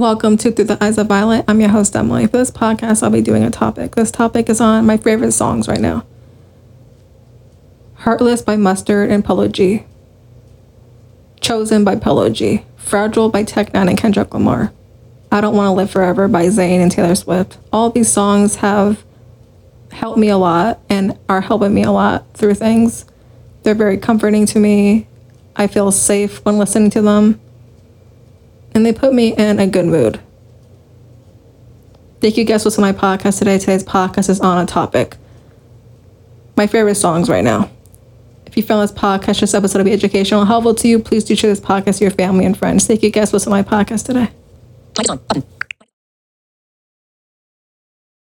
Welcome to Through the Eyes of Violet. I'm your host, Emily. For this podcast, I'll be doing a topic. This topic is on my favorite songs right now Heartless by Mustard and Polo G, Chosen by Polo G, Fragile by Tech N9ne and Kendrick Lamar, I Don't Want to Live Forever by Zayn and Taylor Swift. All these songs have helped me a lot and are helping me a lot through things. They're very comforting to me. I feel safe when listening to them. And they put me in a good mood. Thank you guys what's to my podcast today. Today's podcast is on a topic. My favorite songs right now. If you found this podcast, this episode to be educational and helpful to you, please do share this podcast to your family and friends. Thank you guys What's to my podcast today. Next one. Button.